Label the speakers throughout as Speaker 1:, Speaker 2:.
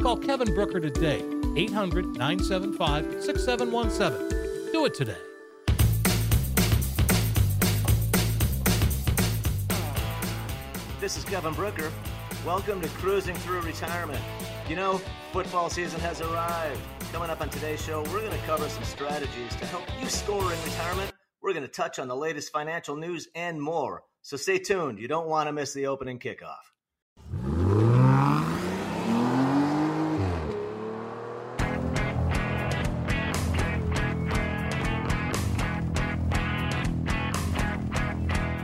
Speaker 1: Call Kevin Brucher today, 800 975 6717. Do it today.
Speaker 2: This is Kevin Brucher. Welcome to Cruising Through Retirement. You know, football season has arrived. Coming up on today's show, we're going to cover some strategies to help you score in retirement. We're going to touch on the latest financial news and more. So stay tuned. You don't want to miss the opening kickoff.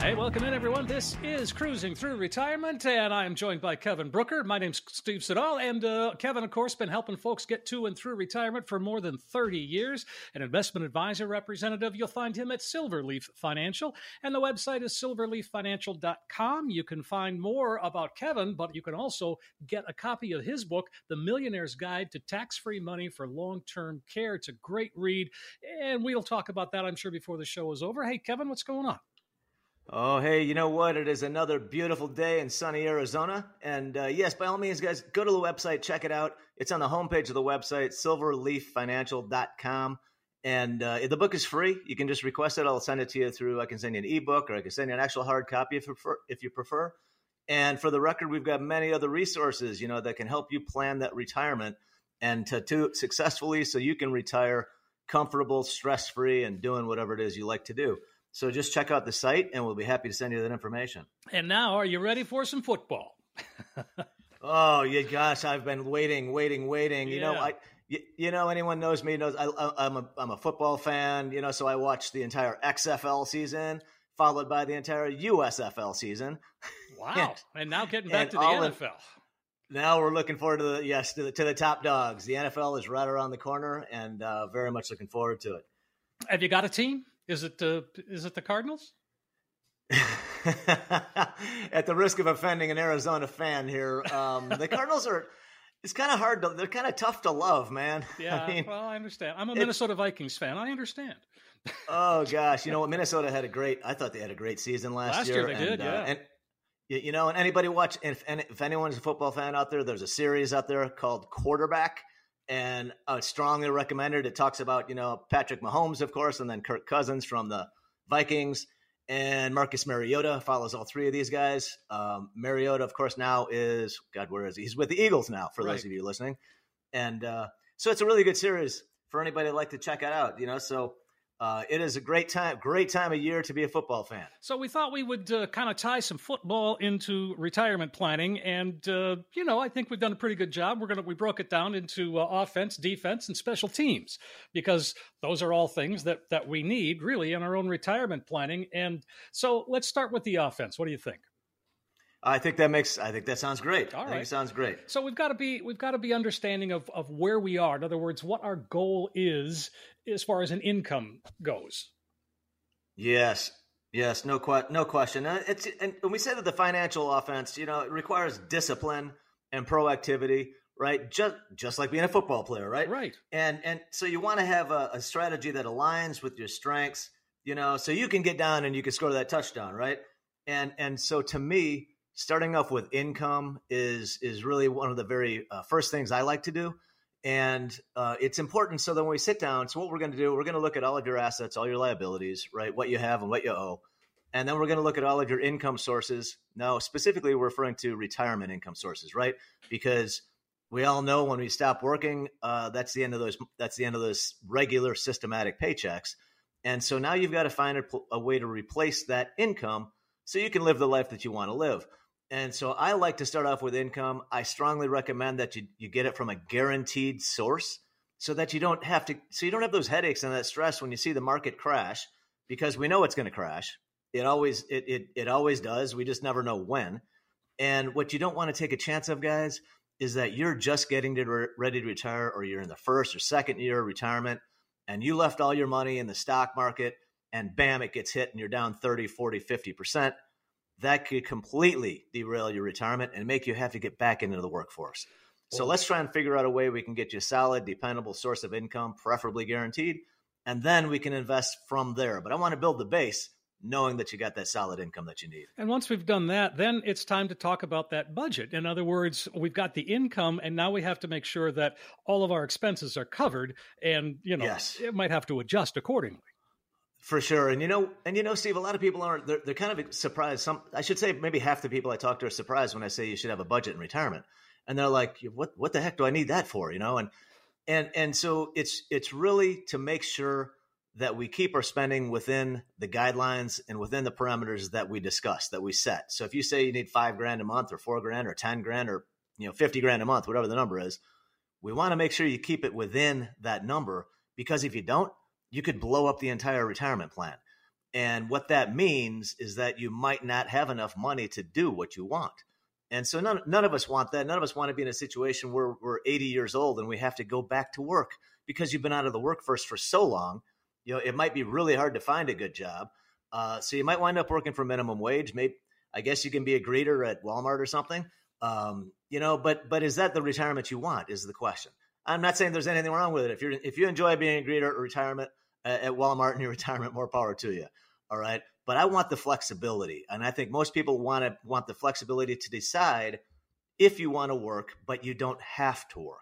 Speaker 1: Hey, welcome in, everyone. This is Cruising Through Retirement, and I am joined by Kevin Brucher. My name's Steve Siddall, and uh, Kevin, of course, been helping folks get to and through retirement for more than 30 years. An investment advisor representative, you'll find him at Silverleaf Financial, and the website is silverleaffinancial.com. You can find more about Kevin, but you can also get a copy of his book, The Millionaire's Guide to Tax-Free Money for Long-Term Care. It's a great read, and we'll talk about that, I'm sure, before the show is over. Hey, Kevin, what's going on?
Speaker 2: Oh, hey, you know what? It is another beautiful day in sunny Arizona. And uh, yes, by all means, guys, go to the website, check it out. It's on the homepage of the website, silverleaffinancial.com. And uh, the book is free. You can just request it. I'll send it to you through, I can send you an ebook or I can send you an actual hard copy if you prefer. If you prefer. And for the record, we've got many other resources, you know, that can help you plan that retirement and to, to successfully so you can retire comfortable, stress free, and doing whatever it is you like to do. So just check out the site and we'll be happy to send you that information.
Speaker 1: And now, are you ready for some football?
Speaker 2: oh, yeah, gosh, I've been waiting, waiting, waiting. Yeah. You know, I you, you, know, anyone knows me knows I, am a I'm a football fan. You know, so I watched the entire XFL season, followed by the entire USFL season.
Speaker 1: Wow! and, and, now getting back to the NFL.
Speaker 2: In, now we're looking forward to the yes to the, to the top dogs. The NFL is right around the corner, and uh, very much looking forward to it.
Speaker 1: Have you got a team? Is it the is it the Cardinals?
Speaker 2: At the risk of offending an Arizona fan here, um, the Cardinals are. It's kind of hard to. They're kind of tough to love, man.
Speaker 1: Yeah, I mean, well, I understand. I'm a Minnesota Vikings fan. I understand.
Speaker 2: oh gosh, you know what? Minnesota had a great. I thought they had a great season last,
Speaker 1: last
Speaker 2: year.
Speaker 1: year they and, did, uh, yeah.
Speaker 2: and you know, and anybody watch if if anyone's a football fan out there, there's a series out there called Quarterback and I strongly recommend it. It talks about you know Patrick Mahomes, of course, and then Kirk Cousins from the Vikings, and Marcus Mariota follows all three of these guys. Um, Mariota, of course, now is God, where is he? He's with the Eagles now. For right. those of you listening, and uh, so it's a really good series for anybody to like to check it out. You know, so uh, it is a great time, great time of year to be a football fan.
Speaker 1: So we thought we would uh, kind of tie some football into retirement planning, and uh, you know, I think we've done a pretty good job. We're gonna we broke it down into uh, offense, defense, and special teams because those are all things that that we need really in our own retirement planning. And so let's start with the offense. What do you think?
Speaker 2: I think that makes. I think that sounds great.
Speaker 1: All right,
Speaker 2: sounds great.
Speaker 1: So we've got to be we've got to be understanding of of where we are. In other words, what our goal is as far as an income goes.
Speaker 2: Yes, yes, no que- no question. Uh, it's and when we say that the financial offense, you know, it requires discipline and proactivity, right? Just just like being a football player, right?
Speaker 1: Right.
Speaker 2: And and so you want to have a, a strategy that aligns with your strengths, you know, so you can get down and you can score that touchdown, right? And and so to me, starting off with income is is really one of the very uh, first things I like to do. And uh, it's important so that when we sit down, so what we're going to do, we're going to look at all of your assets, all your liabilities, right? What you have and what you owe. And then we're going to look at all of your income sources. Now, specifically, we're referring to retirement income sources, right? Because we all know when we stop working, uh, that's the end of those. That's the end of those regular systematic paychecks. And so now you've got to find a, a way to replace that income so you can live the life that you want to live. And so I like to start off with income. I strongly recommend that you, you get it from a guaranteed source so that you don't have to so you don't have those headaches and that stress when you see the market crash because we know it's going to crash. It always it, it it always does. We just never know when. And what you don't want to take a chance of guys is that you're just getting to re- ready to retire or you're in the first or second year of retirement and you left all your money in the stock market and bam it gets hit and you're down 30 40 50% that could completely derail your retirement and make you have to get back into the workforce. So let's try and figure out a way we can get you a solid, dependable source of income, preferably guaranteed, and then we can invest from there. But I want to build the base knowing that you got that solid income that you need.
Speaker 1: And once we've done that, then it's time to talk about that budget. In other words, we've got the income and now we have to make sure that all of our expenses are covered and, you know, yes. it might have to adjust accordingly.
Speaker 2: For sure, and you know, and you know, Steve, a lot of people aren't. They're, they're kind of surprised. Some, I should say, maybe half the people I talk to are surprised when I say you should have a budget in retirement, and they're like, "What? What the heck do I need that for?" You know, and and and so it's it's really to make sure that we keep our spending within the guidelines and within the parameters that we discuss, that we set. So if you say you need five grand a month, or four grand, or ten grand, or you know, fifty grand a month, whatever the number is, we want to make sure you keep it within that number because if you don't you could blow up the entire retirement plan. And what that means is that you might not have enough money to do what you want. And so none, none of us want that. None of us want to be in a situation where we're 80 years old and we have to go back to work because you've been out of the workforce for so long. You know, it might be really hard to find a good job. Uh, so you might wind up working for minimum wage. Maybe I guess you can be a greeter at Walmart or something. Um, you know, but but is that the retirement you want? Is the question. I'm not saying there's anything wrong with it. If you're if you enjoy being a greeter at retirement, at Walmart in your retirement, more power to you. All right. But I want the flexibility. And I think most people want to want the flexibility to decide if you want to work, but you don't have to work.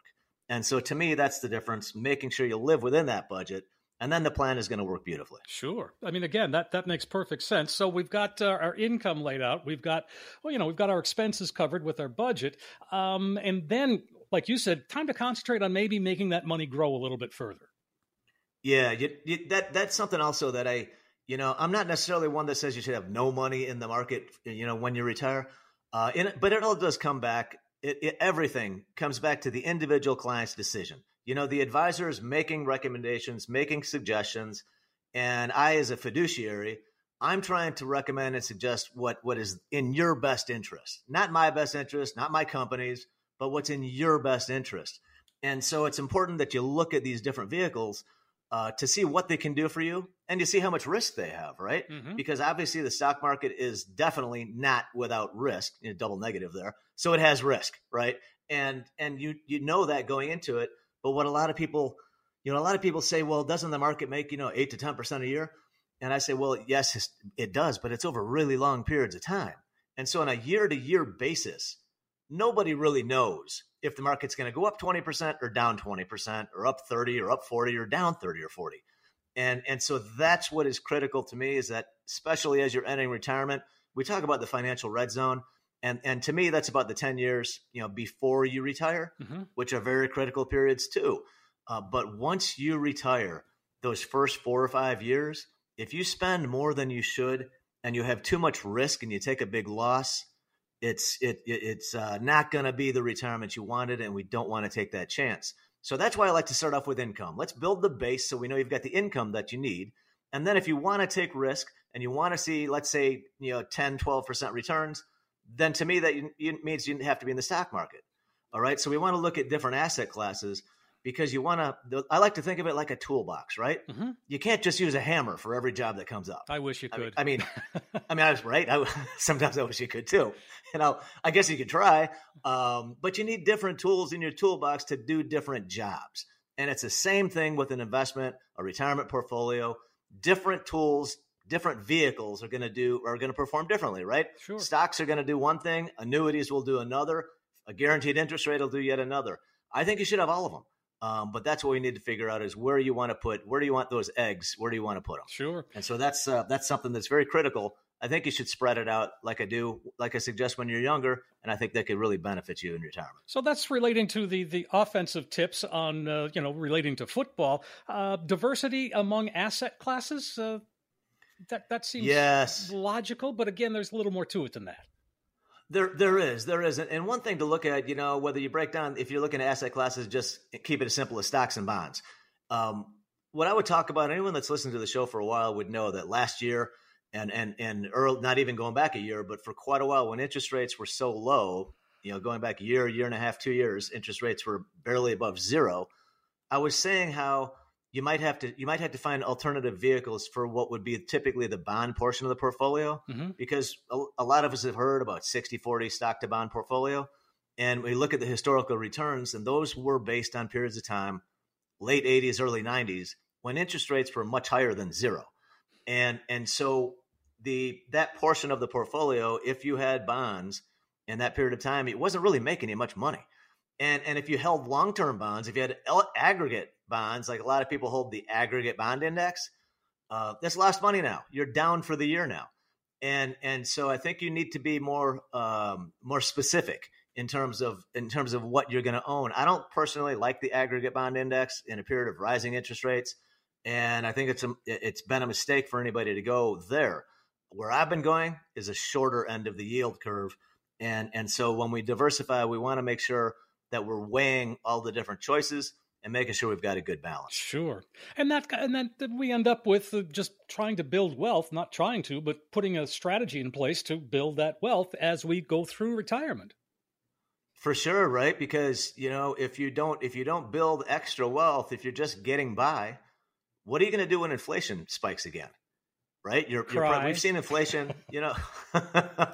Speaker 2: And so to me, that's the difference, making sure you live within that budget. And then the plan is going to work beautifully.
Speaker 1: Sure. I mean, again, that, that makes perfect sense. So we've got uh, our income laid out. We've got, well, you know, we've got our expenses covered with our budget. Um, and then, like you said, time to concentrate on maybe making that money grow a little bit further.
Speaker 2: Yeah, you, you, that that's something also that I, you know, I'm not necessarily one that says you should have no money in the market, you know, when you retire. Uh, but it all does come back. It, it, everything comes back to the individual client's decision. You know, the advisor is making recommendations, making suggestions, and I, as a fiduciary, I'm trying to recommend and suggest what what is in your best interest, not my best interest, not my company's, but what's in your best interest. And so it's important that you look at these different vehicles uh, to see what they can do for you and to see how much risk they have, right? Mm-hmm. Because obviously the stock market is definitely not without risk, you know, double negative there. So it has risk, right? And and you you know that going into it. But what a lot of people, you know, a lot of people say, well, doesn't the market make you know eight to ten percent a year? And I say, well, yes, it does, but it's over really long periods of time. And so on a year to year basis, nobody really knows if the market's going to go up 20% or down 20% or up 30 or up 40 or down 30 or 40. And and so that's what is critical to me is that especially as you're entering retirement, we talk about the financial red zone and and to me that's about the 10 years, you know, before you retire, mm-hmm. which are very critical periods too. Uh, but once you retire, those first 4 or 5 years, if you spend more than you should and you have too much risk and you take a big loss, it's it, it's uh, not going to be the retirement you wanted, and we don't want to take that chance. So that's why I like to start off with income. Let's build the base so we know you've got the income that you need. And then if you want to take risk and you want to see, let's say, you know, 10, 12% returns, then to me that means you have to be in the stock market. All right. So we want to look at different asset classes because you want to i like to think of it like a toolbox right mm-hmm. you can't just use a hammer for every job that comes up
Speaker 1: i wish you could
Speaker 2: i mean i mean i, mean, I was right I, sometimes i wish you could too you know i guess you could try um, but you need different tools in your toolbox to do different jobs and it's the same thing with an investment a retirement portfolio different tools different vehicles are going to do are going to perform differently, right?
Speaker 1: Sure.
Speaker 2: Stocks are going to do one thing, annuities will do another, a guaranteed interest rate will do yet another. I think you should have all of them. Um, but that's what we need to figure out is where you want to put where do you want those eggs? Where do you want to put them?
Speaker 1: Sure.
Speaker 2: And so that's uh, that's something that's very critical. I think you should spread it out like I do, like I suggest when you're younger, and I think that could really benefit you in retirement.
Speaker 1: So that's relating to the the offensive tips on uh, you know relating to football, uh, diversity among asset classes. Uh, that that seems
Speaker 2: yes
Speaker 1: logical, but again, there's a little more to it than that.
Speaker 2: There, there is, there is, and one thing to look at, you know, whether you break down, if you're looking at asset classes, just keep it as simple as stocks and bonds. Um, what I would talk about, anyone that's listened to the show for a while would know that last year, and and and early, not even going back a year, but for quite a while, when interest rates were so low, you know, going back a year, year and a half, two years, interest rates were barely above zero. I was saying how you might have to you might have to find alternative vehicles for what would be typically the bond portion of the portfolio
Speaker 1: mm-hmm.
Speaker 2: because a, a, lot of us have heard about 60 40 stock to bond portfolio. And we look at the historical returns and those were based on periods of time late 80s early 90s when interest rates were much higher than zero. And and so the that portion of the portfolio if you had bonds in that period of time it wasn't really making you much money and and if you held long term bonds, if you had aggregate bonds, like a lot of people hold the aggregate bond index, uh, that's lost money now. You're down for the year now, and and so I think you need to be more um, more specific in terms of in terms of what you're going to own. I don't personally like the aggregate bond index in a period of rising interest rates, and I think it's a, it's been a mistake for anybody to go there. Where I've been going is a shorter end of the yield curve, and and so when we diversify, we want to make sure that we're weighing all the different choices and making sure we've got a good balance.
Speaker 1: Sure, and that and then we end up with uh, just trying to build wealth, not trying to, but putting a strategy in place to build that wealth as we go through retirement.
Speaker 2: For sure, right? Because you know, if you don't if you don't build extra wealth, if you're just getting by, what are you going to do when inflation spikes again? Right? You're, you're we've seen inflation. You know,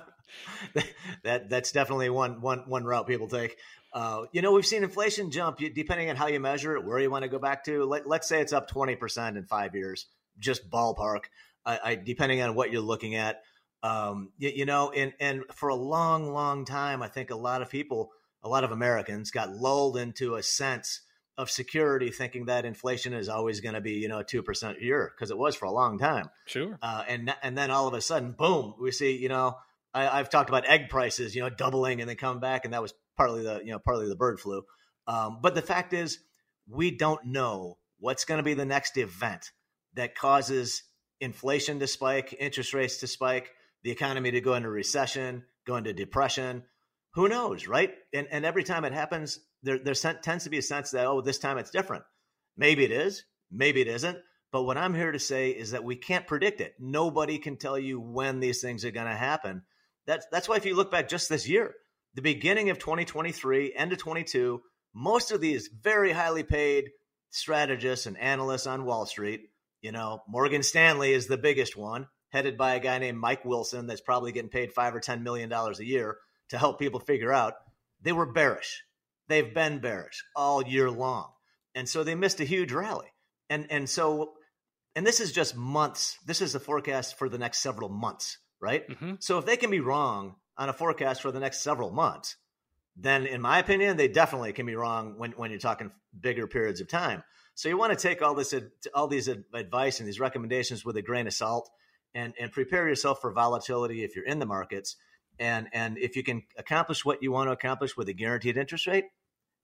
Speaker 2: that that's definitely one one one route people take. Uh, you know, we've seen inflation jump depending on how you measure it, where you want to go back to. Let, us say it's up 20% in five years, just ballpark, I, I, depending on what you're looking at. Um, you, you, know, and, and for a long, long time, I think a lot of people, a lot of Americans got lulled into a sense of security, thinking that inflation is always going to be, you know, 2% a year, because it was for a long time.
Speaker 1: Sure.
Speaker 2: Uh, and, and then all of a sudden, boom, we see, you know, I, have talked about egg prices, you know, doubling and then coming back, and that was partly the you know partly the bird flu. Um, but the fact is, we don't know what's going to be the next event that causes inflation to spike, interest rates to spike, the economy to go into recession, go into depression. Who knows, right? And and every time it happens, there there tends to be a sense that oh, this time it's different. Maybe it is, maybe it isn't. But what I'm here to say is that we can't predict it. Nobody can tell you when these things are going to happen. That's that's why if you look back just this year, the beginning of 2023, end of 22, most of these very highly paid strategists and analysts on Wall Street, you know, Morgan Stanley is the biggest one, headed by a guy named Mike Wilson that's probably getting paid five or ten million dollars a year to help people figure out. They were bearish. They've been bearish all year long. And so they missed a huge rally. And and so and this is just months. This is the forecast for the next several months, right? Mm-hmm. So if they can be wrong on a forecast for the next several months, then in my opinion, they definitely can be wrong when, when you're talking bigger periods of time. So you want to take all this all these advice and these recommendations with a grain of salt and and prepare yourself for volatility if you're in the markets. And and if you can accomplish what you want to accomplish with a guaranteed interest rate,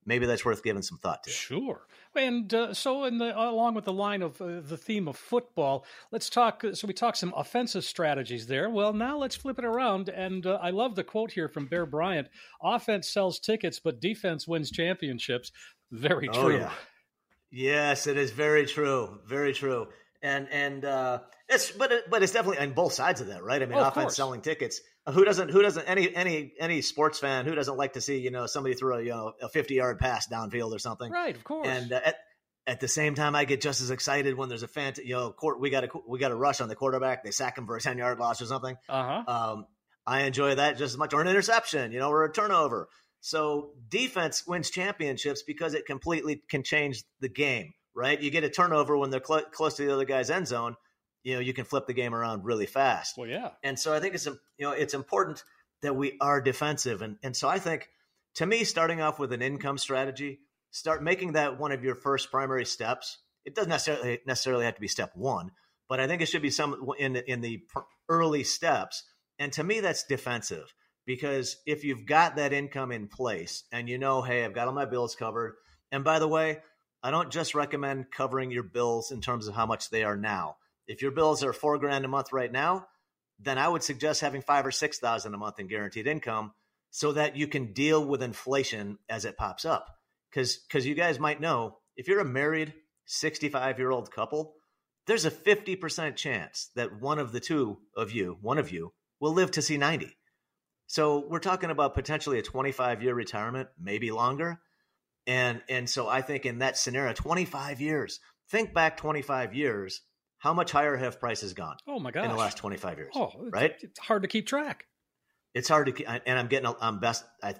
Speaker 2: maybe that's worth giving some thought to.
Speaker 1: Sure. And uh, so, in the, along with the line of uh, the theme of football, let's talk. Uh, so we talk some offensive strategies there. Well, now let's flip it around. And uh, I love the quote here from Bear Bryant: "Offense sells tickets, but defense wins championships." Very oh, true.
Speaker 2: Oh, yeah. Yes, it is very true. Very true. And and uh, it's but it, but it's definitely on both sides of that, right? I mean, oh, offense selling tickets who doesn't who doesn't any any any sports fan who doesn't like to see you know somebody throw a you know a 50 yard pass downfield or something.
Speaker 1: Right of course.
Speaker 2: And uh, at, at the same time i get just as excited when there's a fan you know court we got a we got a rush on the quarterback they sack him for a 10 yard loss or something.
Speaker 1: Uh-huh.
Speaker 2: um, i enjoy that just as much or an interception you know or a turnover. So defense wins championships because it completely can change the game right? You get a turnover when they're cl- close to the other guy's end zone you know you can flip the game around really fast.
Speaker 1: Well, yeah.
Speaker 2: And so I think it's you know it's important that we are defensive, and and so I think to me, starting off with an income strategy, start making that one of your first primary steps. It doesn't necessarily necessarily have to be step one, but I think it should be some in in the early steps. And to me, that's defensive because if you've got that income in place and you know, hey, I've got all my bills covered. And by the way, I don't just recommend covering your bills in terms of how much they are now. If your bills are four grand a month right now, then I would suggest having five or six thousand a month in guaranteed income so that you can deal with inflation as it pops up. Because because you guys might know if you're a married 65 year old couple, there's a 50% chance that one of the two of you, one of you, will live to see 90. So we're talking about potentially a 25 year retirement, maybe longer. And and so I think in that scenario, 25 years. Think back 25 years. How much higher have prices gone?
Speaker 1: Oh my god!
Speaker 2: In the last 25 years.
Speaker 1: Oh,
Speaker 2: right.
Speaker 1: It's hard to keep track.
Speaker 2: It's hard to keep, and I'm getting. I'm best. I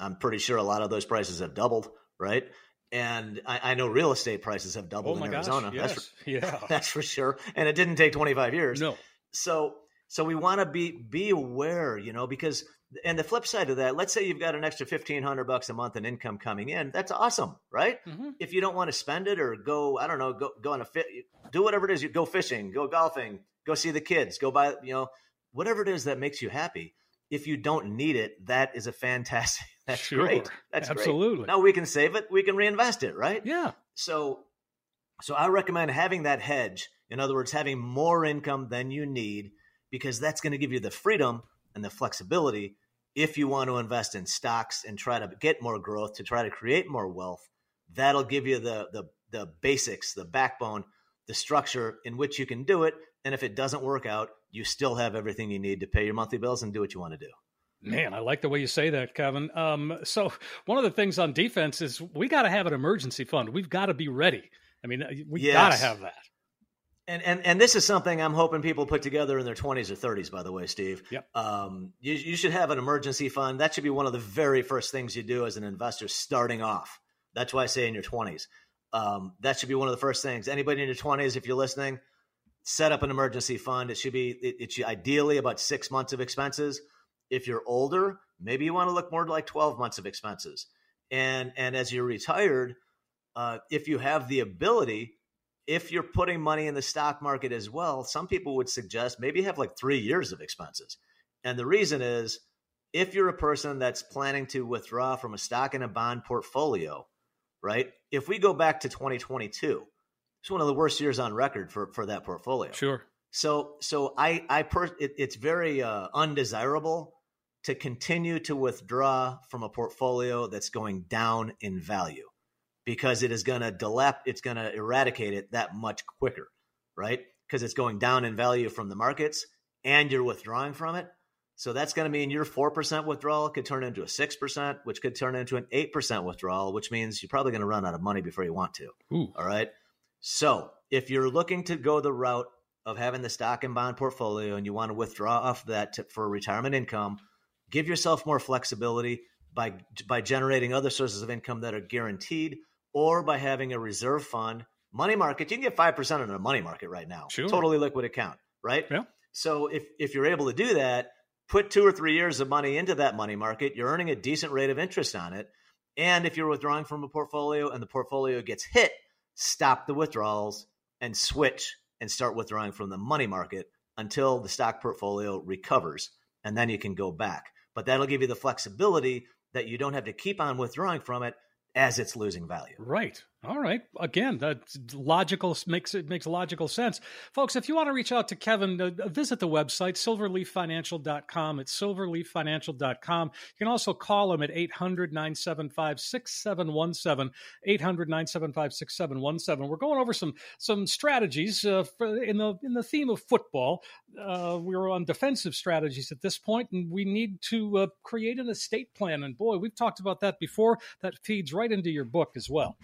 Speaker 2: I'm pretty sure a lot of those prices have doubled. Right. And I, I know real estate prices have doubled
Speaker 1: oh
Speaker 2: in Arizona.
Speaker 1: Gosh, yes.
Speaker 2: That's for,
Speaker 1: yeah.
Speaker 2: That's for sure. And it didn't take 25 years.
Speaker 1: No.
Speaker 2: So so we want to be be aware, you know, because and the flip side of that, let's say you've got an extra fifteen hundred bucks a month in income coming in. That's awesome, right?
Speaker 1: Mm-hmm.
Speaker 2: If you don't want to spend it or go, I don't know, go go on a fit, do whatever it is. You go fishing, go golfing, go see the kids, go buy, you know, whatever it is that makes you happy. If you don't need it, that is a fantastic. That's
Speaker 1: sure.
Speaker 2: great. That's
Speaker 1: absolutely.
Speaker 2: Great. Now we can save it. We can reinvest it, right?
Speaker 1: Yeah.
Speaker 2: So, so I recommend having that hedge. In other words, having more income than you need because that's going to give you the freedom and the flexibility if you want to invest in stocks and try to get more growth to try to create more wealth that'll give you the the the basics the backbone the structure in which you can do it and if it doesn't work out you still have everything you need to pay your monthly bills and do what you want to do
Speaker 1: Man, I like the way you say that, Kevin. Um, so one of the things on defense is we got to have an emergency fund. We've got to be ready. I mean, we yes. got to have that.
Speaker 2: And, and and this is something I'm hoping people put together in their 20s or 30s. By the way, Steve.
Speaker 1: Yep.
Speaker 2: Um, you, you should have an emergency fund. That should be one of the very first things you do as an investor starting off. That's why I say in your 20s. Um, that should be one of the first things. Anybody in your 20s, if you're listening, set up an emergency fund. It should be it, it should ideally about six months of expenses. If you're older, maybe you want to look more like 12 months of expenses. And and as you're retired, uh, if you have the ability if you're putting money in the stock market as well, some people would suggest maybe have like three years of expenses. And the reason is if you're a person that's planning to withdraw from a stock and a bond portfolio, right? If we go back to 2022, it's one of the worst years on record for, for that portfolio.
Speaker 1: Sure.
Speaker 2: So, so I, I, per, it, it's very uh, undesirable to continue to withdraw from a portfolio that's going down in value because it is going to delep, it's going to eradicate it that much quicker, right? Because it's going down in value from the markets and you're withdrawing from it. So that's going to mean your 4% withdrawal could turn into a 6%, which could turn into an 8% withdrawal, which means you're probably going to run out of money before you want to.
Speaker 1: Ooh.
Speaker 2: All right. So if you're looking to go the route of having the stock and bond portfolio and you want to withdraw off that to, for retirement income, give yourself more flexibility by by generating other sources of income that are guaranteed or by having a reserve fund. Money market, you can get 5% in a money market right now.
Speaker 1: Sure.
Speaker 2: Totally liquid account, right?
Speaker 1: Yeah.
Speaker 2: So if, if you're able to do that, put two or three years of money into that money market, you're earning a decent rate of interest on it. And if you're withdrawing from a portfolio and the portfolio gets hit, stop the withdrawals and switch and start withdrawing from the money market until the stock portfolio recovers. And then you can go back. But that'll give you the flexibility that you don't have to keep on withdrawing from it as it's losing value.
Speaker 1: Right. All right. Again, that logical makes it makes logical sense. Folks, if you want to reach out to Kevin, uh, visit the website silverleaffinancial.com. It's silverleaffinancial.com. You can also call him at 800-975-6717, 800-975-6717. We're going over some some strategies uh, for, in the in the theme of football. Uh, we're on defensive strategies at this point and we need to uh, create an estate plan and boy, we've talked about that before. That feeds right into your book as well.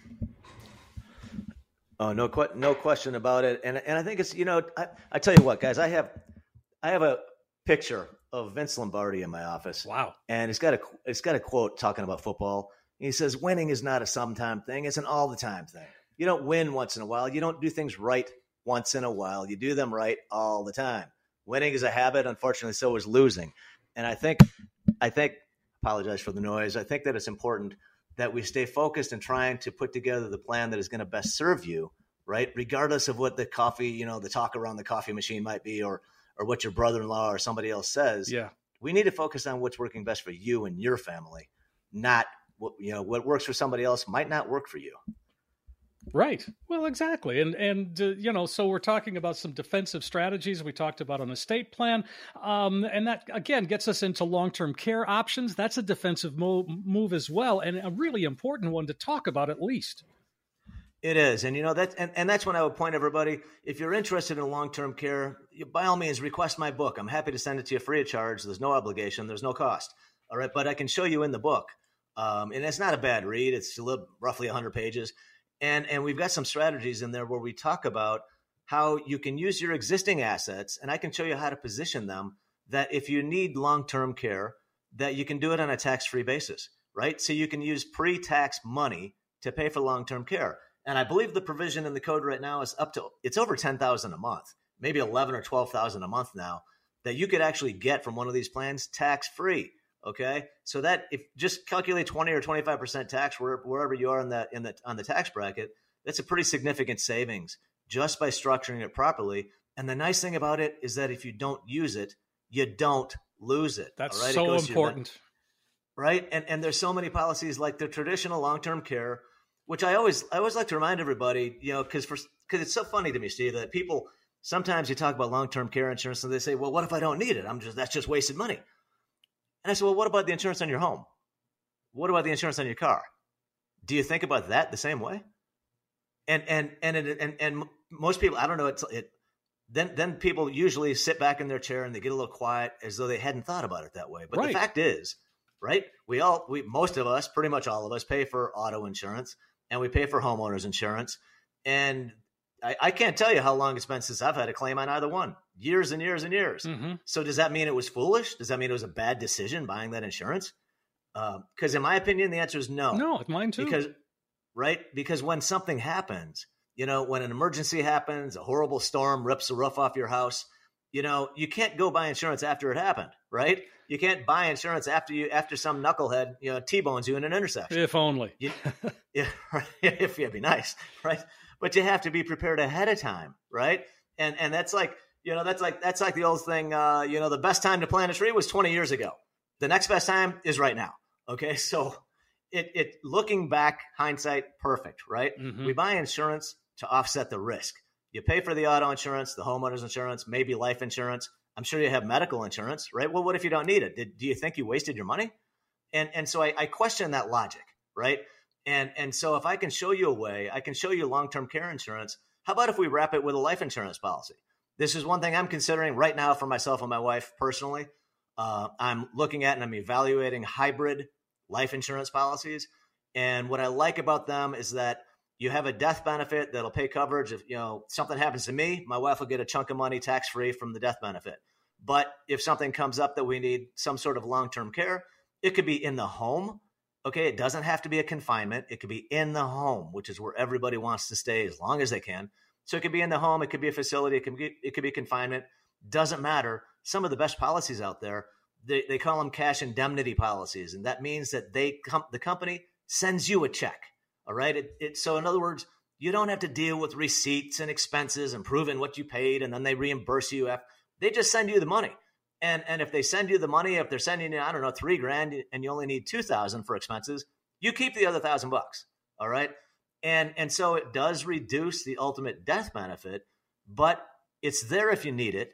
Speaker 2: Oh no, no question about it. And and I think it's you know I, I tell you what, guys, I have I have a picture of Vince Lombardi in my office.
Speaker 1: Wow.
Speaker 2: And it's got a it's got a quote talking about football. He says, "Winning is not a sometime thing; it's an all the time thing. You don't win once in a while. You don't do things right once in a while. You do them right all the time. Winning is a habit. Unfortunately, so is losing. And I think, I think, apologize for the noise. I think that it's important that we stay focused and trying to put together the plan that is going to best serve you, right? Regardless of what the coffee, you know, the talk around the coffee machine might be, or or what your brother-in-law or somebody else says.
Speaker 1: Yeah,
Speaker 2: we need to focus on what's working best for you and your family, not what you know what works for somebody else might not work for you.
Speaker 1: Right. Well, exactly. And and uh, you know, so we're talking about some defensive strategies. We talked about an estate plan, um, and that again gets us into long-term care options. That's a defensive move, move as well, and a really important one to talk about at least.
Speaker 2: It is, and you know that, and, and that's when I would point everybody. If you're interested in long-term care, you, by all means, request my book. I'm happy to send it to you free of charge. There's no obligation. There's no cost. All right, but I can show you in the book, um, and it's not a bad read. It's roughly 100 pages and and we've got some strategies in there where we talk about how you can use your existing assets and i can show you how to position them that if you need long-term care that you can do it on a tax-free basis right? So you can use pre-tax money to pay for long-term care. And i believe the provision in the code right now is up to it's over 10,000 a month maybe 11 or 12,000 a month now that you could actually get from one of these plans tax-free Okay, so that if just calculate twenty or twenty five percent tax wherever, wherever you are in that in the on the tax bracket, that's a pretty significant savings just by structuring it properly. And the nice thing about it is that if you don't use it, you don't lose it.
Speaker 1: That's right? so it important,
Speaker 2: right? And and there's so many policies like the traditional long term care, which I always I always like to remind everybody, you know, because for because it's so funny to me, Steve, that people sometimes you talk about long term care insurance and they say, well, what if I don't need it? I'm just that's just wasted money. And I said, well, what about the insurance on your home? What about the insurance on your car? Do you think about that the same way? And and and and and, most people, I don't know, it's it. Then then people usually sit back in their chair and they get a little quiet as though they hadn't thought about it that way. But right. the fact is, right? We all we most of us, pretty much all of us, pay for auto insurance and we pay for homeowners insurance. And I, I, can't tell you how long it's been since I've had a claim on either one. Years and years and years. Mm-hmm. So does that mean it was foolish? Does that mean it was a bad decision buying that insurance? Because uh, in my opinion, the answer is no.
Speaker 1: No, mine too.
Speaker 2: Because right, because when something happens, you know, when an emergency happens, a horrible storm rips the roof off your house, you know, you can't go buy insurance after it happened, right? You can't buy insurance after you after some knucklehead, you know, t-bones you in an intersection.
Speaker 1: If only.
Speaker 2: You, yeah, if it'd be nice, right? but you have to be prepared ahead of time, right? And and that's like you know that's like that's like the old thing. Uh, you know, the best time to plant a tree was 20 years ago. The next best time is right now. Okay, so it it looking back, hindsight, perfect, right? Mm-hmm. We buy insurance to offset the risk. You pay for the auto insurance, the homeowners insurance, maybe life insurance. I'm sure you have medical insurance, right? Well, what if you don't need it? Did, do you think you wasted your money? And and so I, I question that logic, right? And and so if I can show you a way, I can show you long-term care insurance. How about if we wrap it with a life insurance policy? This is one thing I'm considering right now for myself and my wife personally. Uh, I'm looking at and I'm evaluating hybrid life insurance policies. And what I like about them is that you have a death benefit that'll pay coverage if you know something happens to me. My wife will get a chunk of money tax free from the death benefit. But if something comes up that we need some sort of long term care, it could be in the home okay, it doesn't have to be a confinement. It could be in the home, which is where everybody wants to stay as long as they can. So it could be in the home, it could be a facility, it could be, it could be confinement. Doesn't matter. Some of the best policies out there, they, they call them cash indemnity policies, and that means that they com- the company sends you a check. All right. It, it, so in other words, you don't have to deal with receipts and expenses and proving what you paid, and then they reimburse you. After, they just send you the money. And and if they send you the money, if they're sending you, I don't know, three grand and you only need two thousand for expenses, you keep the other thousand bucks. All right. And and so it does reduce the ultimate death benefit, but it's there if you need it.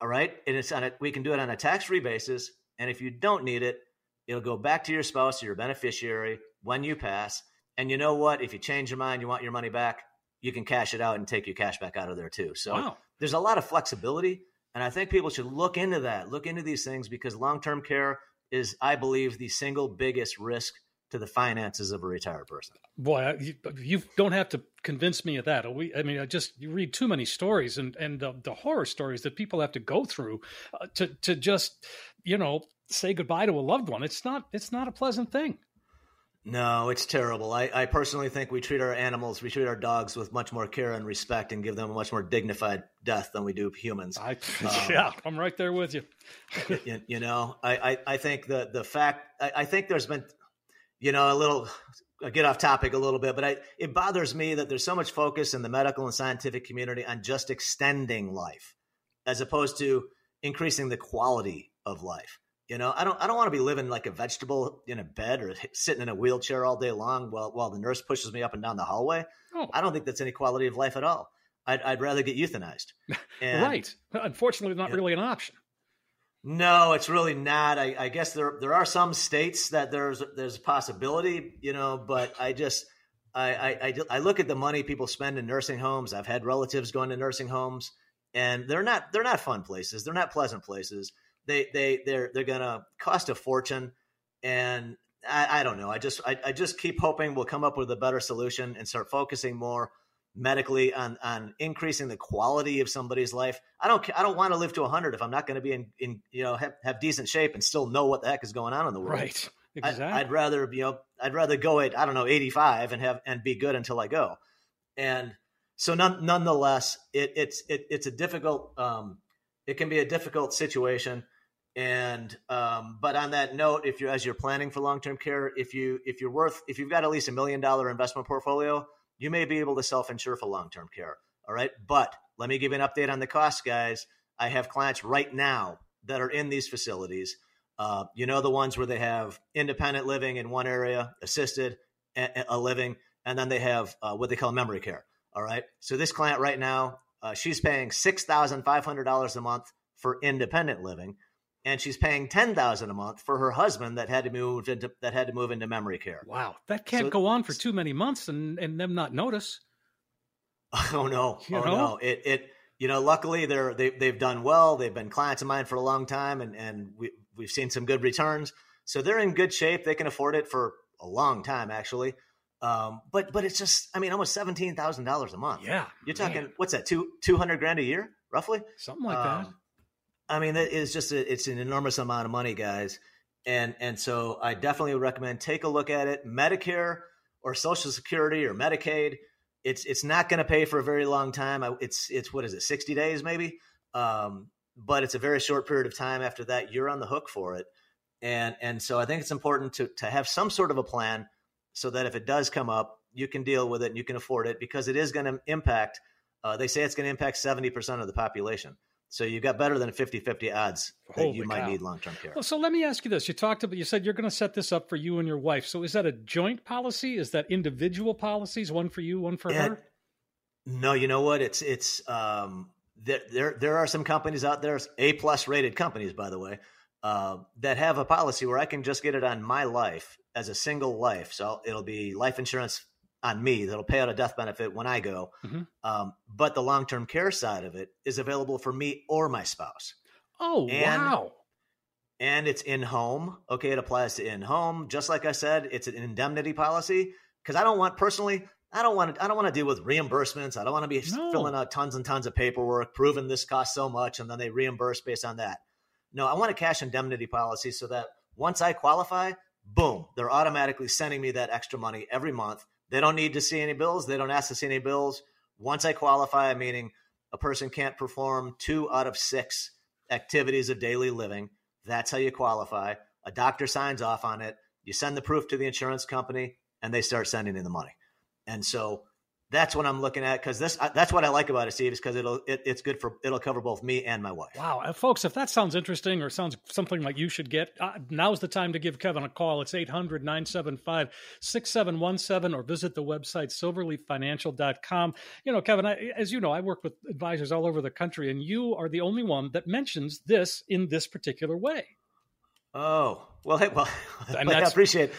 Speaker 2: All right. And it's on it, we can do it on a tax-free basis. And if you don't need it, it'll go back to your spouse or your beneficiary when you pass. And you know what? If you change your mind, you want your money back, you can cash it out and take your cash back out of there too. So wow. there's a lot of flexibility and I think people should look into that, look into these things because long term care is, I believe, the single biggest risk to the finances of a retired person.
Speaker 1: Boy, you, you don't have to convince me of that. We, I mean, I just you read too many stories and and uh, the horror stories that people have to go through uh, to to just you know say goodbye to a loved one. It's not it's not a pleasant thing.
Speaker 2: No, it's terrible. I, I personally think we treat our animals, we treat our dogs with much more care and respect and give them a much more dignified death than we do humans.
Speaker 1: I, um, yeah, I'm right there with you.
Speaker 2: you, you, know, I, I, I, think the, the fact, I, I, think there's been, you know, a little, I get off topic a little bit, but I, it bothers me that there's so much focus in the medical and scientific community on just extending life as opposed to increasing the quality of life. You know, I don't I don't want to be living like a vegetable in a bed or sitting in a wheelchair all day long while while the nurse pushes me up and down the hallway. Oh. I don't think that's any quality of life at all. I'd, I'd rather get euthanized.
Speaker 1: And, right. Unfortunately, not really an option.
Speaker 2: No, it's really not. I, I, guess there there are some states that there's there's a possibility, you know, but I just I, I, I, look at the money people spend in nursing homes. I've had relatives going to nursing homes, and they're not they're not fun places. They're not pleasant places they they they're they're gonna cost a fortune, and I, I don't know. I just I, I just keep hoping we'll come up with a better solution and start focusing more medically on on increasing the quality of somebody's life. I don't I don't want to live to 100 if I'm not going to be in in you know have, have decent shape and still know what the heck is going on in the world.
Speaker 1: Right. Exactly.
Speaker 2: I, would rather you know I'd rather go at I don't know 85 and have and be good until I go. And so none, nonetheless, it, it's it, it's a difficult um, it can be a difficult situation and um, but on that note, if you're as you're planning for long term care, if you if you're worth if you've got at least a million dollar investment portfolio, you may be able to self insure for long term care. All right, but let me give you an update on the costs, guys. I have clients right now that are in these facilities. Uh, you know the ones where they have independent living in one area, assisted a, a living, and then they have uh, what they call memory care. All right. So this client right now, uh, she's paying six thousand five hundred dollars a month for independent living and she's paying ten thousand a month for her husband that had to move into that had to move into memory care.
Speaker 1: Wow, that can't so, go on for too many months and and them not notice.
Speaker 2: Oh no, you oh know? no, it it you know luckily they're they they've done well. They've been clients of mine for a long time, and and we we've seen some good returns. So they're in good shape. They can afford it for a long time, actually. Um, but but it's just I mean almost seventeen thousand dollars a month.
Speaker 1: Yeah,
Speaker 2: you're talking man. what's that two two hundred grand a year roughly
Speaker 1: something like um, that
Speaker 2: I mean, it is just a, it's an enormous amount of money, guys, and and so I definitely recommend take a look at it. Medicare or Social Security or Medicaid, it's it's not going to pay for a very long time. It's it's what is it, sixty days maybe, um, but it's a very short period of time. After that, you're on the hook for it, and and so I think it's important to to have some sort of a plan so that if it does come up, you can deal with it and you can afford it because it is going to impact. Uh, they say it's going to impact seventy percent of the population. So you got better than 50-50 odds that Holy you might cow. need long-term care.
Speaker 1: Well, so let me ask you this. You talked about you said you're going to set this up for you and your wife. So is that a joint policy? Is that individual policies, one for you, one for her?
Speaker 2: No, you know what? It's it's um there there there are some companies out there, A plus rated companies by the way, uh, that have a policy where I can just get it on my life as a single life. So it'll be life insurance on me that'll pay out a death benefit when I go. Mm-hmm. Um, but the long term care side of it is available for me or my spouse.
Speaker 1: Oh, and, wow.
Speaker 2: And it's in home. Okay, it applies to in home. Just like I said, it's an indemnity policy because I don't want personally. I don't want to. I don't want to deal with reimbursements. I don't want to be no. filling out tons and tons of paperwork, proving this costs so much, and then they reimburse based on that. No, I want a cash indemnity policy so that once I qualify, boom, they're automatically sending me that extra money every month they don't need to see any bills. They don't ask to see any bills. Once I qualify, meaning a person can't perform two out of six activities of daily living, that's how you qualify. A doctor signs off on it. You send the proof to the insurance company, and they start sending in the money. And so that's what I'm looking at because this that's what I like about it, Steve, is because it'll it, it's good for it'll cover both me and my wife.
Speaker 1: Wow, folks, if that sounds interesting or sounds something like you should get, uh, now's the time to give Kevin a call. It's 800-975-6717 or visit the website silverleaffinancial.com. You know, Kevin, I, as you know, I work with advisors all over the country, and you are the only one that mentions this in this particular way.
Speaker 2: Oh well, hey, well, I appreciate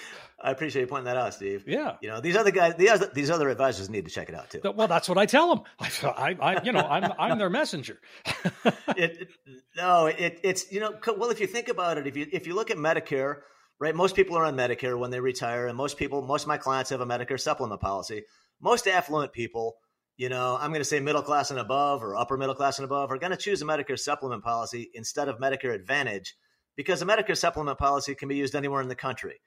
Speaker 2: I appreciate you pointing that out, Steve.
Speaker 1: Yeah.
Speaker 2: You know, these other guys, these other, these other advisors need to check it out too.
Speaker 1: Well, that's what I tell them. I, I, you know, I'm, I'm their messenger.
Speaker 2: it, no, it, it's, you know, well, if you think about it, if you, if you look at Medicare, right, most people are on Medicare when they retire, and most people, most of my clients have a Medicare supplement policy. Most affluent people, you know, I'm going to say middle class and above or upper middle class and above are going to choose a Medicare supplement policy instead of Medicare Advantage because a Medicare supplement policy can be used anywhere in the country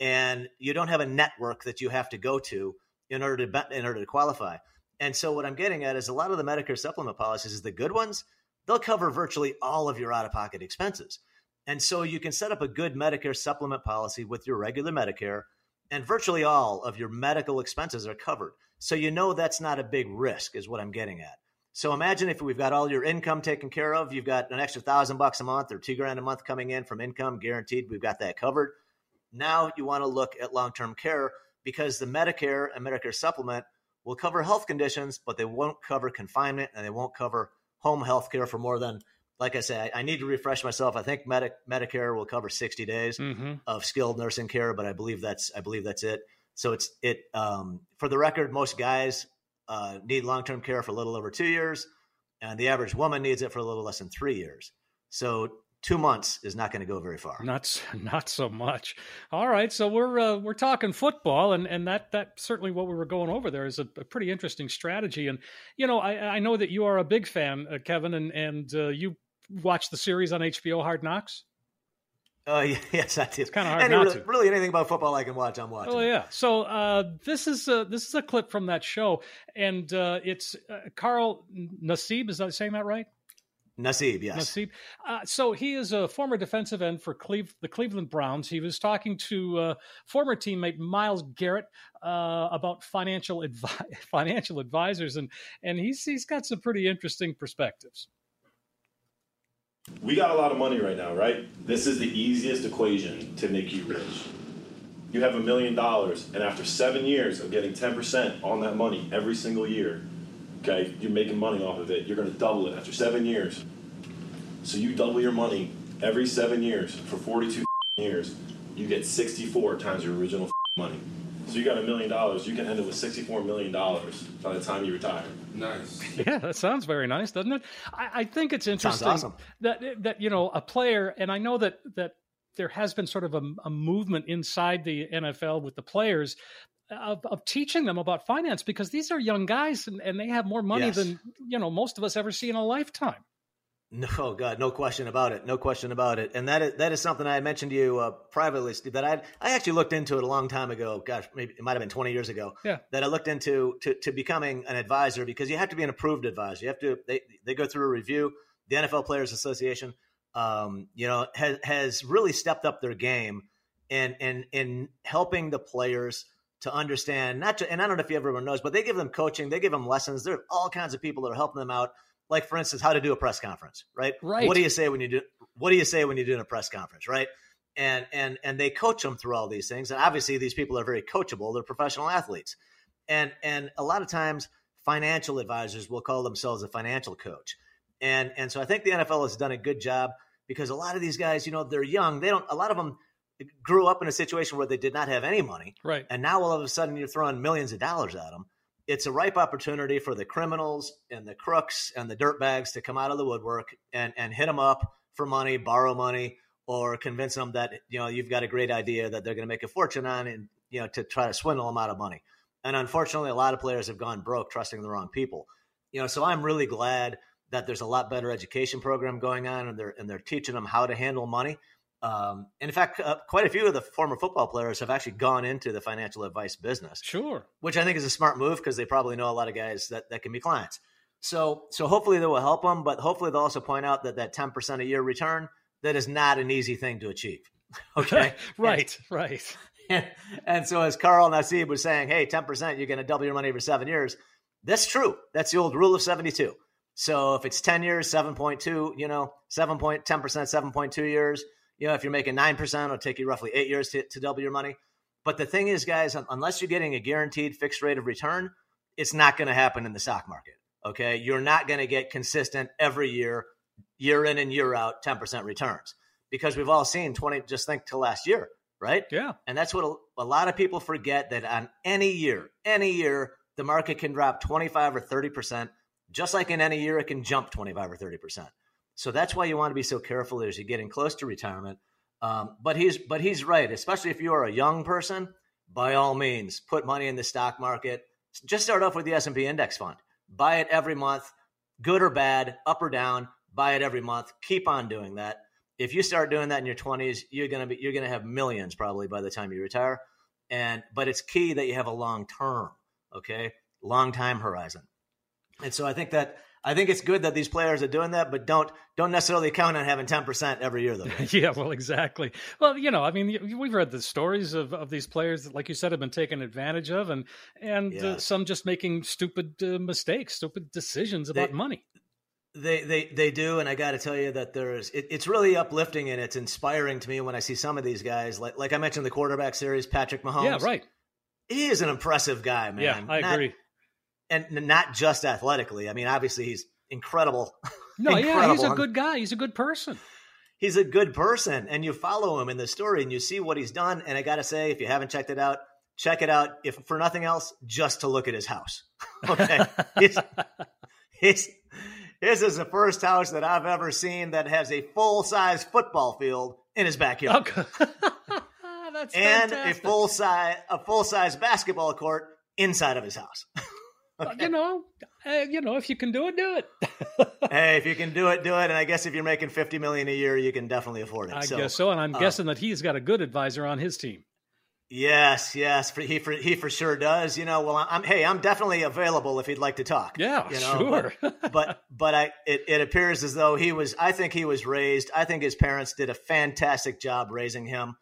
Speaker 2: and you don't have a network that you have to go to in order to in order to qualify. And so what I'm getting at is a lot of the Medicare supplement policies is the good ones, they'll cover virtually all of your out-of-pocket expenses. And so you can set up a good Medicare supplement policy with your regular Medicare and virtually all of your medical expenses are covered. So you know that's not a big risk is what I'm getting at. So imagine if we've got all your income taken care of, you've got an extra thousand bucks a month or two grand a month coming in from income guaranteed. We've got that covered. Now you want to look at long term care because the Medicare and Medicare supplement will cover health conditions, but they won't cover confinement and they won't cover home health care for more than, like I said, I, I need to refresh myself. I think Medi- Medicare will cover 60 days mm-hmm. of skilled nursing care, but I believe that's, I believe that's it. So it's, it, um, for the record, most guys uh, need long term care for a little over two years, and the average woman needs it for a little less than three years. So two months is not going to go very far.
Speaker 1: Not not so much. All right, so we're uh, we're talking football, and and that that certainly what we were going over there is a, a pretty interesting strategy. And you know, I, I know that you are a big fan, uh, Kevin, and and uh, you watched the series on HBO, Hard Knocks.
Speaker 2: Uh, yes, I did.
Speaker 1: It's kind of hard Any, not
Speaker 2: really,
Speaker 1: to.
Speaker 2: Really, anything about football I can watch, I'm watching.
Speaker 1: Oh yeah. So uh, this is a, this is a clip from that show, and uh, it's uh, Carl Nassib. Is that saying that right?
Speaker 2: Nassib, yes.
Speaker 1: Nassib. Uh, so he is a former defensive end for Cleve- the Cleveland Browns. He was talking to uh, former teammate Myles Garrett uh, about financial advi- financial advisors, and and he's he's got some pretty interesting perspectives.
Speaker 3: We got a lot of money right now, right? This is the easiest equation to make you rich. You have a million dollars, and after seven years of getting 10% on that money every single year, okay, you're making money off of it. You're going to double it after seven years. So you double your money every seven years for 42 years. You get 64 times your original money. So you got a million dollars. You can end up with 64 million dollars by the time you retire.
Speaker 4: Nice.
Speaker 1: Yeah, that sounds very nice, doesn't it? I, I think it's interesting
Speaker 2: awesome.
Speaker 1: that that you know a player, and I know that that there has been sort of a, a movement inside the NFL with the players of, of, teaching them about finance because these are young guys and, and they have more money yes. than you know most of us ever see in a lifetime.
Speaker 2: No, God, no question about it. No question about it. And that is that is something I had mentioned to you uh, privately, Steve. That I I actually looked into it a long time ago. Gosh, maybe it might have been twenty years ago.
Speaker 1: Yeah.
Speaker 2: That I looked into to, to becoming an advisor because you have to be an approved advisor. You have to they they go through a review. The NFL Players Association, um, you know, has has really stepped up their game in in in helping the players to understand not to, and I don't know if everyone knows, but they give them coaching, they give them lessons. There are all kinds of people that are helping them out. Like for instance, how to do a press conference, right?
Speaker 1: Right.
Speaker 2: What do you say when you do? What do you say when you do in a press conference, right? And and and they coach them through all these things. And obviously, these people are very coachable. They're professional athletes, and and a lot of times, financial advisors will call themselves a financial coach. And and so I think the NFL has done a good job because a lot of these guys, you know, they're young. They don't. A lot of them grew up in a situation where they did not have any money.
Speaker 1: Right.
Speaker 2: And now all of a sudden you're throwing millions of dollars at them. It's a ripe opportunity for the criminals and the crooks and the dirtbags to come out of the woodwork and, and hit them up for money, borrow money, or convince them that, you know, you've got a great idea that they're going to make a fortune on and, you know, to try to swindle them out of money. And unfortunately, a lot of players have gone broke trusting the wrong people. You know, so I'm really glad that there's a lot better education program going on and they're, and they're teaching them how to handle money um, and in fact, uh, quite a few of the former football players have actually gone into the financial advice business.
Speaker 1: Sure,
Speaker 2: which I think is a smart move because they probably know a lot of guys that, that can be clients. So, so hopefully that will help them, but hopefully they'll also point out that that ten percent a year return that is not an easy thing to achieve. Okay,
Speaker 1: right, and, right.
Speaker 2: And, and, so, as Carl Nassib was saying, hey, ten percent, you're going to double your money every seven years. That's true. That's the old rule of seventy-two. So if it's ten years, seven point two, you know, seven point ten percent, seven point two years you know, if you're making 9%, it'll take you roughly eight years to, to double your money. But the thing is, guys, unless you're getting a guaranteed fixed rate of return, it's not going to happen in the stock market. Okay. You're not going to get consistent every year, year in and year out, 10% returns because we've all seen 20, just think to last year, right?
Speaker 1: Yeah.
Speaker 2: And that's what a, a lot of people forget that on any year, any year, the market can drop 25 or 30%. Just like in any year, it can jump 25 or 30%. So that's why you want to be so careful as you're getting close to retirement. Um, but he's but he's right, especially if you are a young person. By all means, put money in the stock market. Just start off with the S and P index fund. Buy it every month, good or bad, up or down. Buy it every month. Keep on doing that. if you start doing that in your 20s, you're gonna be you're gonna have millions probably by the time you retire. And but it's key that you have a long term, okay, long time horizon. And so I think that I think it's good that these players are doing that, but don't don't necessarily count on having ten percent every year, though.
Speaker 1: yeah, well, exactly. Well, you know, I mean, we've read the stories of, of these players that, like you said, have been taken advantage of, and and yes. uh, some just making stupid uh, mistakes, stupid decisions about
Speaker 2: they,
Speaker 1: money.
Speaker 2: They they they do, and I got to tell you that there's it, it's really uplifting and it's inspiring to me when I see some of these guys, like like I mentioned the quarterback series, Patrick Mahomes.
Speaker 1: Yeah, right.
Speaker 2: He is an impressive guy, man.
Speaker 1: Yeah, I
Speaker 2: Not,
Speaker 1: agree
Speaker 2: and not just athletically. I mean, obviously he's incredible.
Speaker 1: No,
Speaker 2: incredible.
Speaker 1: yeah, he's a good guy. He's a good person.
Speaker 2: He's a good person, and you follow him in the story, and you see what he's done. And I got to say, if you haven't checked it out, check it out. If for nothing else, just to look at his house. okay, his, his, his is the first house that I've ever seen that has a full size football field in his backyard. Okay.
Speaker 1: That's
Speaker 2: and
Speaker 1: fantastic.
Speaker 2: a full size a full size basketball court inside of his house.
Speaker 1: Okay. You know, uh, you know, if you can do it, do it.
Speaker 2: hey, if you can do it, do it. And I guess if you're making fifty million a year, you can definitely afford it.
Speaker 1: I
Speaker 2: so,
Speaker 1: guess so, and I'm uh, guessing that he's got a good advisor on his team.
Speaker 2: Yes, yes, for, he for he for sure does. You know, well, I'm hey, I'm definitely available if he'd like to talk.
Speaker 1: Yeah,
Speaker 2: you know,
Speaker 1: sure.
Speaker 2: but, but but I it, it appears as though he was. I think he was raised. I think his parents did a fantastic job raising him,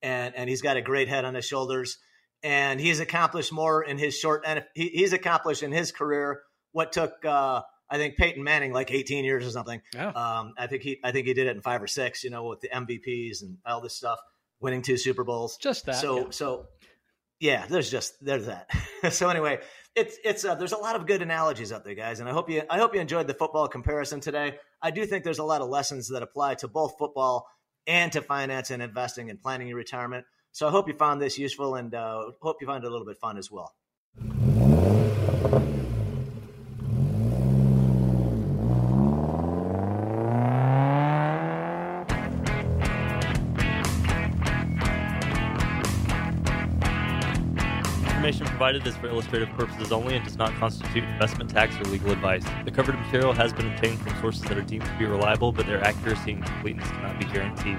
Speaker 2: and and he's got a great head on his shoulders and he's accomplished more in his short and he, he's accomplished in his career what took uh, I think Peyton Manning like 18 years or something.
Speaker 1: Yeah.
Speaker 2: Um, I think he I think he did it in five or six. You know, with the MVPs and all this stuff, winning two Super Bowls.
Speaker 1: Just that.
Speaker 2: So
Speaker 1: yeah.
Speaker 2: so yeah, there's just there's that. so anyway, it's it's uh, there's a lot of good analogies out there, guys, and I hope you I hope you enjoyed the football comparison today. I do think there's a lot of lessons that apply to both football and to finance and investing and planning your retirement. So I hope you found this useful and uh, hope you find it a little bit fun as well.
Speaker 5: information provided is for illustrative purposes only and does not constitute investment tax or legal advice. The covered material has been obtained from sources that are deemed to be reliable, but their accuracy and completeness cannot be guaranteed.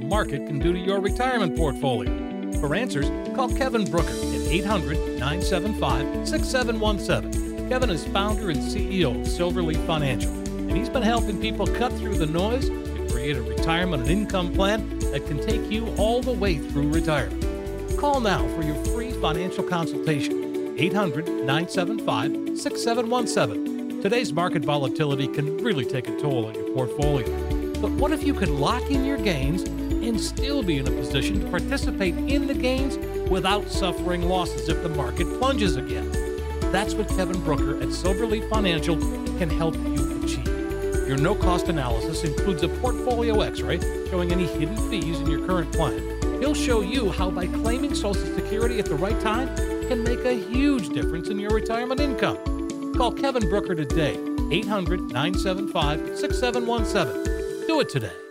Speaker 1: market can do to your retirement portfolio. For answers, call Kevin Brucher at 800 975 6717. Kevin is founder and CEO of Silverleaf Financial, and he's been helping people cut through the noise and create a retirement and income plan that can take you all the way through retirement. Call now for your free financial consultation. 800 975 6717. Today's market volatility can really take a toll on your portfolio. But what if you could lock in your gains and still be in a position to participate in the gains without suffering losses if the market plunges again? That's what Kevin Brucher at Silverleaf Financial can help you achieve. Your no cost analysis includes a portfolio x ray showing any hidden fees in your current plan. He'll show you how by claiming Social Security at the right time can make a huge difference in your retirement income. Call Kevin Brucher today, 800 975 6717 do it today.